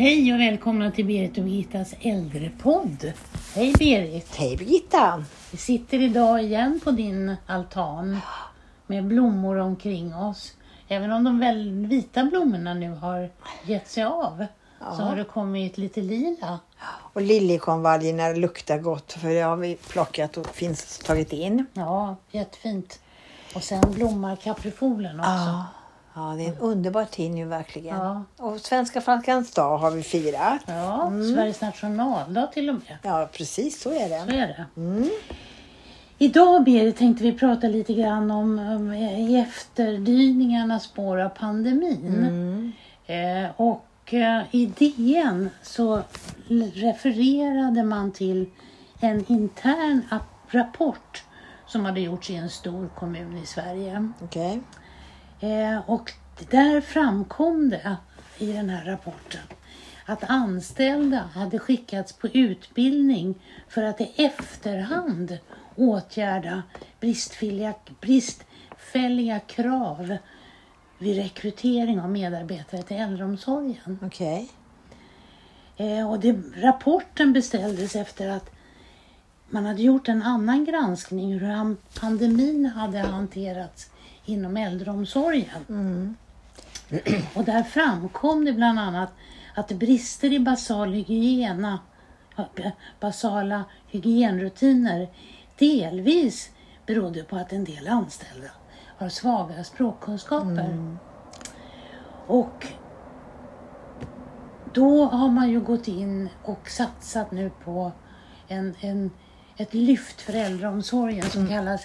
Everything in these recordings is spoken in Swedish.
Hej och välkomna till Berit och Birgittas äldrepodd. Hej Berit! Hej Birgitta! Vi sitter idag igen på din altan med blommor omkring oss. Även om de väl vita blommorna nu har gett sig av så har det kommit lite lila. Och liljekonvaljerna luktar gott för det har vi plockat och finns tagit in. Ja, jättefint. Och sen blommar kaprifolen också. Ja, ja det är en underbar tid nu verkligen. Ja. Och Svenska flaggans dag har vi firat. Ja, Sveriges nationaldag till och med. Ja, precis så är Så det. är det. Mm. Idag Berit tänkte vi prata lite grann om um, i efterdyningarna spår av pandemin. Mm. Eh, och eh, i DN så refererade man till en intern ap- rapport som hade gjorts i en stor kommun i Sverige. Okej. Eh, och där framkom det i den här rapporten att anställda hade skickats på utbildning för att i efterhand åtgärda bristfälliga, bristfälliga krav vid rekrytering av medarbetare till äldreomsorgen. Okej. Eh, och det, rapporten beställdes efter att man hade gjort en annan granskning hur han- pandemin hade hanterats inom äldreomsorgen. Mm. Och där framkom det bland annat att brister i basal hygiena, basala hygienrutiner delvis berodde på att en del anställda har svaga språkkunskaper. Och då har man ju gått in och satsat nu på en, en, ett lyft för äldreomsorgen som kallas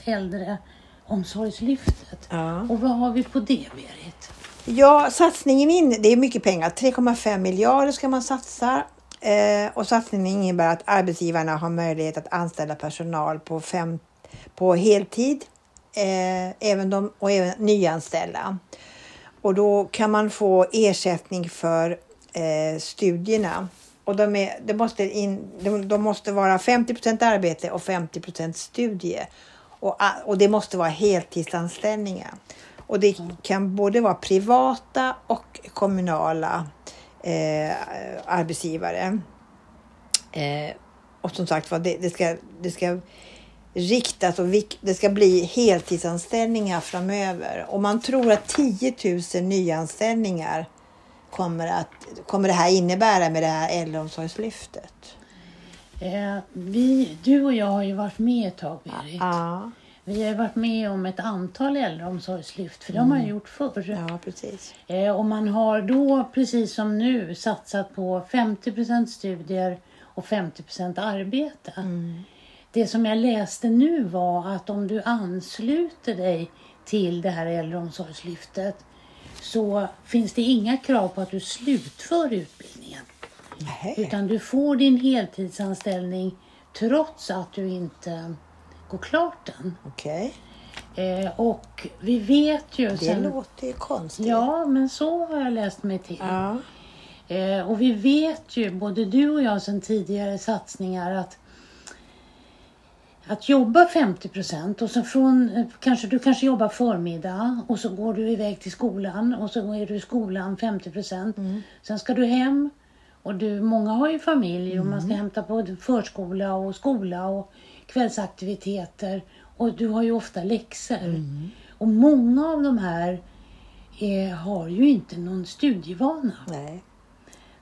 Äldreomsorgslyftet. Ja. Och vad har vi på det, Berit? Ja, satsningen in, det är mycket pengar. 3,5 miljarder ska man satsa. Eh, och satsningen innebär att arbetsgivarna har möjlighet att anställa personal på, fem, på heltid. Eh, även de, och även nyanställa. Och då kan man få ersättning för eh, studierna. Och de, är, det måste in, de, de måste vara 50% arbete och 50% studie. Och, och det måste vara heltidsanställningar. Och det kan både vara privata och kommunala eh, arbetsgivare. Eh, och som sagt var, det, det, ska, det ska riktas och det ska bli heltidsanställningar framöver. Och man tror att 10 000 nyanställningar kommer, att, kommer det här innebära med det här äldreomsorgslyftet. Eh, vi, du och jag har ju varit med ett tag, Berit. Ja, Vi har varit med om ett antal äldreomsorgslyft, för det har man gjort förr. ja precis. Eh, och man har då, precis som nu, satsat på 50% studier och 50% arbete. Det som jag läste nu var att om du ansluter dig till det här äldreomsorgslyftet så finns det inga krav på att du slutför utbildningen. Nej. Utan du får din heltidsanställning trots att du inte går klart den. Okej, Eh, och vi vet ju det sen... låter ju konstigt. Ja, men så har jag läst mig till. Ja. Eh, och vi vet ju, både du och jag sedan tidigare satsningar, att att jobba 50 procent och så från, kanske du kanske jobbar förmiddag och så går du iväg till skolan och så är du i skolan 50 procent. Sen ska du hem och du, många har ju familj och man ska hämta på förskola och skola och kvällsaktiviteter och du har ju ofta läxor. Och många av de här eh, har ju inte någon studievana. Nej.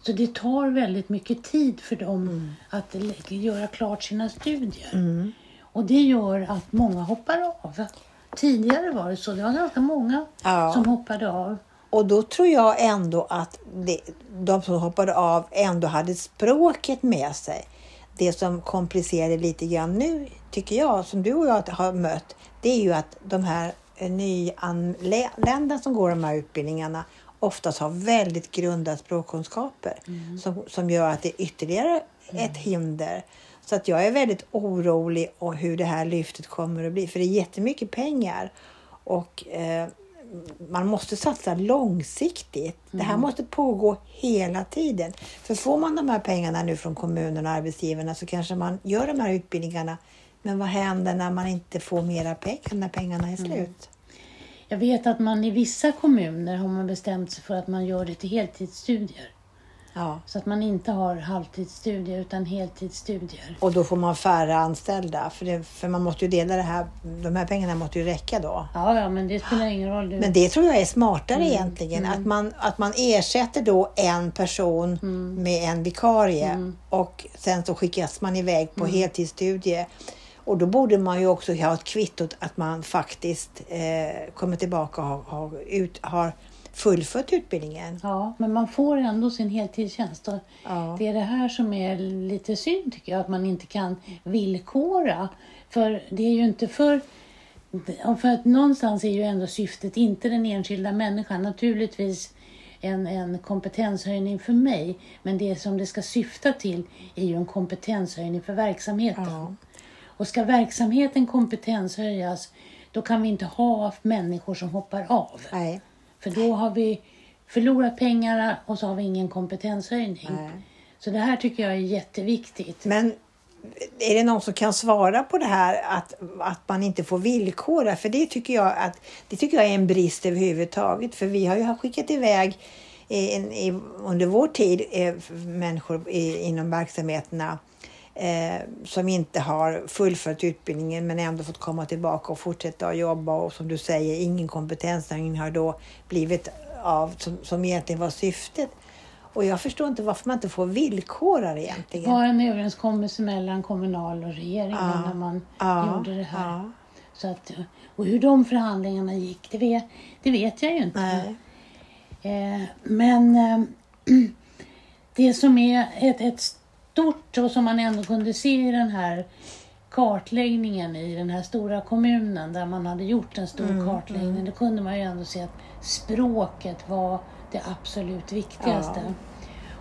Så det tar väldigt mycket tid för dem att lä- göra klart sina studier. Och det gör att många hoppar av. Tidigare var det så, det var ganska många Ja. som hoppade av. Och då tror jag ändå att det, de som hoppade av ändå hade språket med sig. Det som komplicerar lite grann nu, tycker jag, som du och jag har mött, det är ju att de här eh, nyanlända som går de här utbildningarna oftast har väldigt grunda språkkunskaper som, som gör att det är ytterligare ett hinder. Så att jag är väldigt orolig om hur det här lyftet kommer att bli, för det är jättemycket pengar. Och eh, man måste satsa långsiktigt. Det här måste pågå hela tiden. För får man de här pengarna nu från kommunen och arbetsgivarna så kanske man gör de här utbildningarna. Men vad händer när man inte får mera pengar när pengarna är slut? Jag vet att man i vissa kommuner har man bestämt sig för att man gör det till heltidsstudier. Ja. Så att man inte har halvtidsstudier utan heltidsstudier. Och då får man färre anställda. För, det, för man måste ju dela det här. De här pengarna måste ju räcka då. Ja, ja, men det spelar ingen roll. Du. Men det tror jag är smartare egentligen. Att, man, att man ersätter då en person med en vikarie och sen så skickas man iväg på heltidsstudie. Och då borde man ju också ha ett kvitto att man faktiskt eh, kommer tillbaka och har, har, ut, har fullföljt utbildningen. Ja, men man får ändå sin heltidstjänst. Ja. Det är det här som är lite synd tycker jag, att man inte kan villkora. För det är ju inte för... För att någonstans är ju ändå syftet inte den enskilda människan. Naturligtvis en, en kompetenshöjning för mig. Men det som det ska syfta till är ju en kompetenshöjning för verksamheten. Ja. Och ska verksamheten kompetenshöjas, då kan vi inte ha människor som hoppar av. Nej. För då har vi förlorat pengarna och så har vi ingen kompetenshöjning. Nej. Så det här tycker jag är jätteviktigt. Men är det någon som kan svara på det här att, att man inte får villkora? För det tycker, jag att, det tycker jag är en brist överhuvudtaget. För vi har ju skickat iväg i, i, under vår tid eh, människor i, inom verksamheterna som inte har fullföljt utbildningen men ändå fått komma tillbaka och fortsätta att jobba. Och som du säger, ingen kompetenshöjning har då blivit av som, som egentligen var syftet. Och jag förstår inte varför man inte får villkora det Det egentligen. var en överenskommelse mellan kommunal och regeringen Ja. när man Ja, gjorde det här. ja. Så att, och hur de förhandlingarna gick, det vet, det vet jag ju inte. Eh, men eh, det som är ett, ett stort och som man ändå kunde se i den här kartläggningen i den här stora kommunen där man hade gjort en stor kartläggning. Då kunde man ju ändå se att språket var det absolut viktigaste.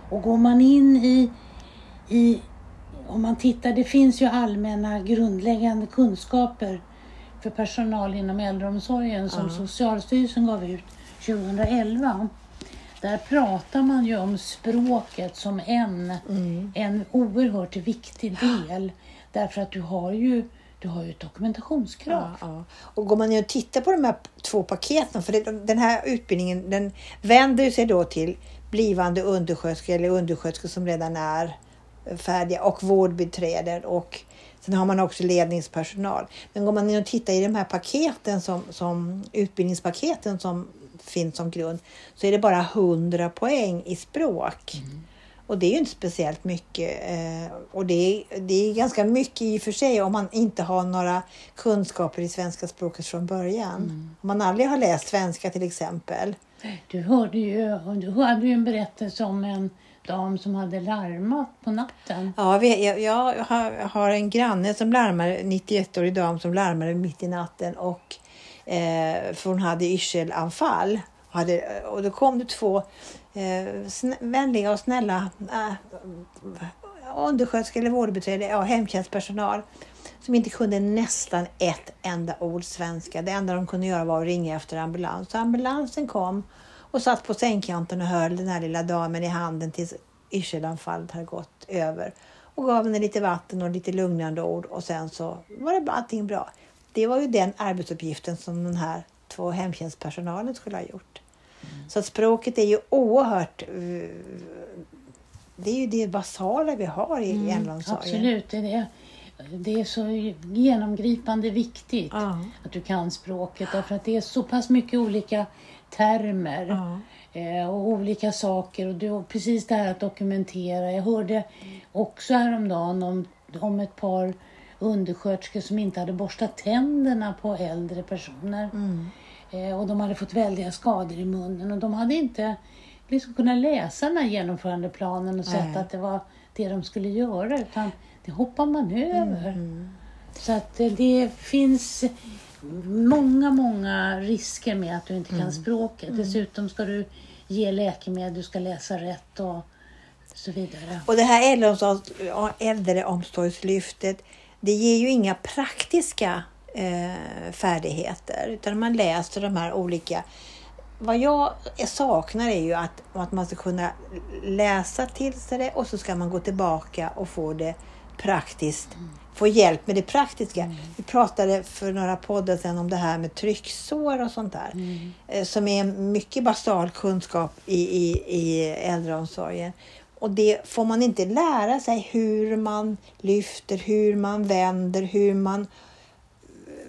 Och går man in i, i om man tittar, det finns ju allmänna grundläggande kunskaper för personal inom äldreomsorgen som Socialstyrelsen gav ut 2011. Där pratar man ju om språket som en, en oerhört viktig del. Därför att du har ju, du har ju ett dokumentationskrav. Ja, ja. Och går man in och tittar på de här två paketen, för det, den här utbildningen den vänder sig då till blivande undersköterskor eller undersköterskor som redan är färdiga och vårdbiträden och sen har man också ledningspersonal. Men går man in och tittar i de här paketen som, som utbildningspaketen som finns som grund så är det bara 100 poäng i språk. Och det är ju inte speciellt mycket. Eh, och det är, det är ganska mycket i och för sig om man inte har några kunskaper i svenska språket från början. Om man aldrig har läst svenska till exempel. Du hörde ju, du hade ju en berättelse om en dam som hade larmat på natten. Ja, vi- jag, jag har, en granne som larmade, 91-årig dam som larmade mitt i natten och eh, för hon hade yrselanfall. Och, hade, och då kom det två eh, vänliga och snälla eh, undersköterskor eller vårdbiträde, ja, hemtjänstpersonal som inte kunde nästan ett enda ord svenska. Det enda de kunde göra var att ringa efter ambulans. Så ambulansen kom och satt på sängkanten och höll den här lilla damen i handen tills yrselanfallet hade gått över och gav henne lite vatten och lite lugnande ord och sen så var det allting bra. Det var ju den arbetsuppgiften som den här två hemtjänstpersonalen skulle ha gjort. Så att språket är ju oerhört... eh, Det är ju det basala vi har i mm, äldreomsorgen. Absolut, det är, det. det är så genomgripande viktigt Ja. att du kan språket därför att det är så pass mycket olika termer Ja. eh, och olika saker. Och du, precis det här att dokumentera. Jag hörde också häromdagen om, om ett par undersköterskor som inte hade borstat tänderna på äldre personer. Eh, och de hade fått väldiga skador i munnen och de hade inte liksom kunnat läsa den här genomförandeplanen och sett Nej. att det var det de skulle göra utan det hoppar man över. Så att eh, det finns många, många risker med att du inte kan språket. Dessutom ska du ge läkemedel, du ska läsa rätt och så vidare. Och det här äldreomsorgs, äldreomsorgslyftet, det ger ju inga praktiska eh, färdigheter utan man läser de här olika vad jag saknar är ju att, att man ska kunna läsa till sig det och så ska man gå tillbaka och få det praktiskt, få hjälp med det praktiska. Vi pratade för några poddar sedan om det här med trycksår och sånt där. Eh, Som är mycket basal kunskap i, i, i äldreomsorgen. Och det får man inte lära sig hur man lyfter, hur man vänder, hur man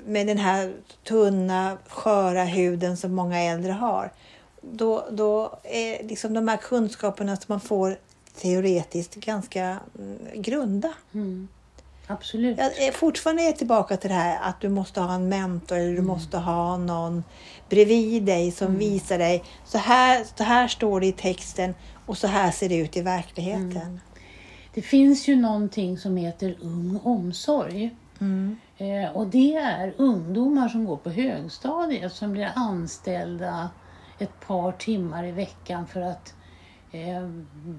med den här tunna, sköra huden som många äldre har. Då, då är liksom de här kunskaperna som man får teoretiskt ganska mm, grunda. Mm. Absolut. Jag är fortfarande tillbaka till det här att du måste ha en mentor eller du måste ha någon bredvid dig som visar dig. Så här, så här står det i texten och så här ser det ut i verkligheten. Det finns ju någonting som heter ung omsorg. Mm. Eh, och det är ungdomar som går på högstadiet som blir anställda ett par timmar i veckan för att eh,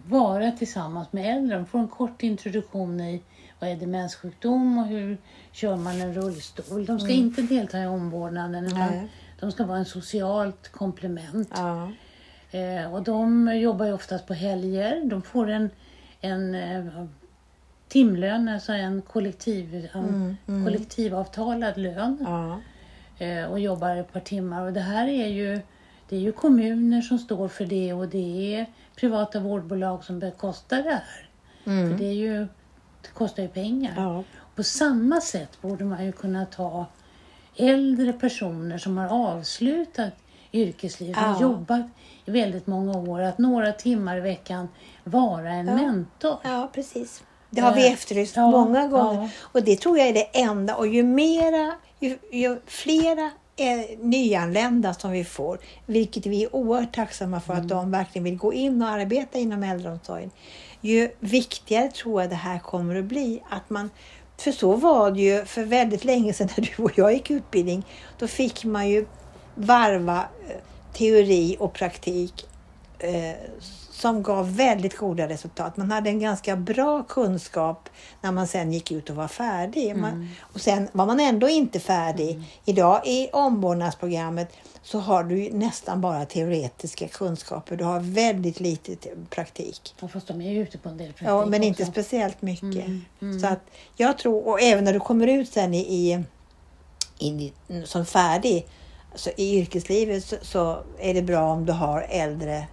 vara tillsammans med äldre. De får en kort introduktion i vad är demenssjukdom och hur kör man en rullstol. De ska inte delta i omvårdnaden utan de ska vara en socialt komplement. Ja. Eh, och de jobbar ju oftast på helger. De får en, en eh, timlön, alltså en, kollektiv, en kollektivavtalad lön Ja. eh, och jobbar ett par timmar. Och det här är ju, det är ju kommuner som står för det och det är privata vårdbolag som bekostar det här. För det, är ju, det kostar ju pengar. Ja. På samma sätt borde man ju kunna ta äldre personer som har avslutat yrkeslivet Ja. jobbat i väldigt många år, att några timmar i veckan vara en mentor. ja, precis. Det har vi Eh, efterlyst ja, många gånger. ja. Och det tror jag är det enda. Och ju mera, ju, ju flera eh, nyanlända som vi får, vilket vi är oerhört tacksamma för att de verkligen vill gå in och arbeta inom äldreomsorgen, ju viktigare tror jag det här kommer att bli. Att man, för så var det ju för väldigt länge sedan när du och jag gick utbildning. Då fick man ju varva eh, teori och praktik eh, som gav väldigt goda resultat. Man hade en ganska bra kunskap när man sen gick ut och var färdig. Man, och sen var man ändå inte färdig. Idag i omvårdnadsprogrammet så har du nästan bara teoretiska kunskaper. Du har väldigt lite te- praktik. Ja, Fast de är ju ute på en del praktik Ja, men inte också. speciellt mycket. Så att jag tror, och även när du kommer ut sen i, i, i som färdig så i yrkeslivet så, så är det bra om du har äldre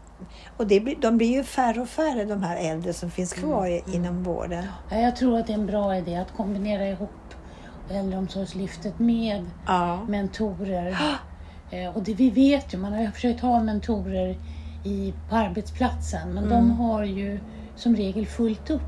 och det blir, de blir ju färre och färre de här äldre som finns kvar i, inom vården. Ja, jag tror att det är en bra idé att kombinera ihop äldreomsorgslyftet med Ja. mentorer. Eh, och det vi vet ju, man har ju försökt ha mentorer i, på arbetsplatsen men Mm. de har ju som regel fullt upp.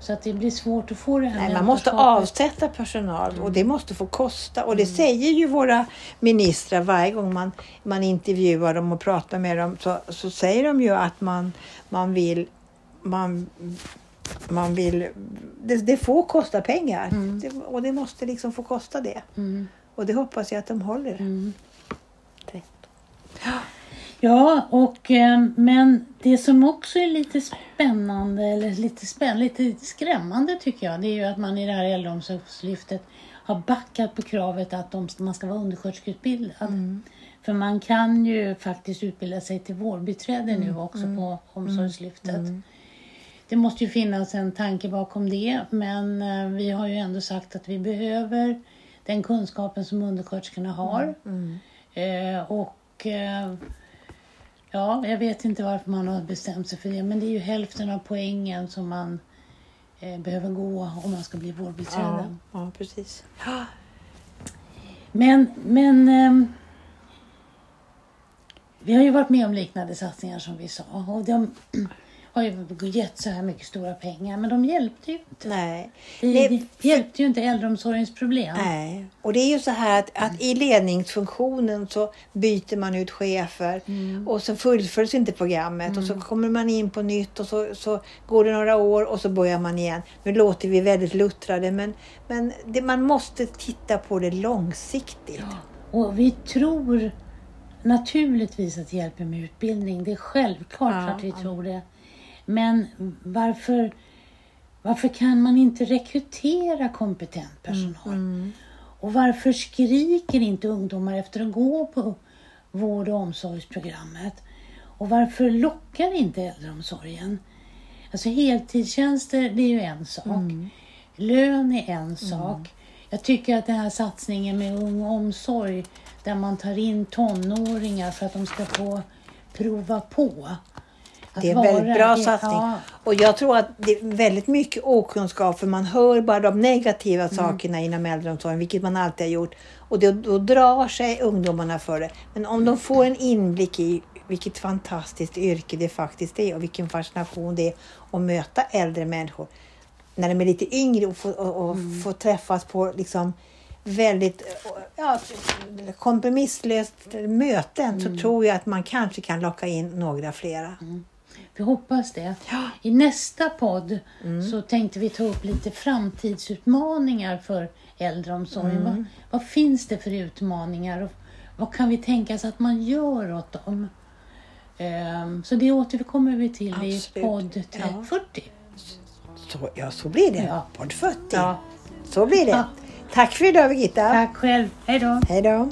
Så att det blir svårt att få det här Nej, man måste avsätta personal och det måste få kosta. Och det säger ju våra ministrar varje gång man, man intervjuar dem och pratar med dem. Så, så säger de ju att man, man vill... Man, man vill det, det får kosta pengar det, och det måste liksom få kosta det. Mm. Och det hoppas jag att de håller. Mm. Rätt. Ja, och, eh, men det som också är lite spännande, eller lite, spänn, lite skrämmande tycker jag, det är ju att man i det här äldreomsorgslyftet har backat på kravet att de, man ska vara undersköterskeutbildad. För man kan ju faktiskt utbilda sig till vårdbiträde nu också på omsorgslyftet. Det måste ju finnas en tanke bakom det, men eh, vi har ju ändå sagt att vi behöver den kunskapen som undersköterskorna har. Eh, och ja, jag vet inte varför man har bestämt sig för det, men det är ju hälften av poängen som man eh, behöver gå om man ska bli Ja, vårdbiträde. ja, precis. Men, men ehm, vi har ju varit med om liknande satsningar som vi sa och de har ju gett så här mycket stora pengar, men de hjälpte ju inte. Nej. Det, Nej, hjälpte ju inte äldreomsorgens problem. Nej, och det är ju så här att, att i ledningsfunktionen så byter man ut chefer och så fullföljs inte programmet och så kommer man in på nytt och så, så går det några år och så börjar man igen. Nu låter vi väldigt luttrade men, men det, man måste titta på det långsiktigt. Och vi tror naturligtvis att det hjälper med utbildning. Det är självklart Ja, att vi tror det. Men varför, varför kan man inte rekrytera kompetent personal? Och varför skriker inte ungdomar efter att gå på vård och omsorgsprogrammet? Och varför lockar inte äldreomsorgen? Alltså heltidstjänster, det är ju en sak. Lön är en sak. Jag tycker att den här satsningen med ung omsorg, där man tar in tonåringar för att de ska få prova på. Det är en väldigt bra det- satsning. ja. Och jag tror att det är väldigt mycket okunskap för man hör bara de negativa Mm. sakerna inom äldreomsorgen, vilket man alltid har gjort. Och då, då drar sig ungdomarna för det. Men om de får en inblick i vilket fantastiskt yrke det faktiskt är och vilken fascination det är att möta äldre människor när de är lite yngre och får, och, och Mm. får träffas på liksom väldigt ja, kompromisslöst möten Mm. så tror jag att man kanske kan locka in några flera. Vi hoppas det. I nästa podd så tänkte vi ta upp lite framtidsutmaningar för äldreomsorgen. Vad, vad finns det för utmaningar och vad kan vi tänka oss att man gör åt dem? Ehm, så det återkommer vi till i Absolut. podd Ja. 40. Så, ja, så blir det. Ja. Podd 40. Ja. Så blir det. Ja. Tack för idag Birgitta. Tack själv. Hej då. Hej då.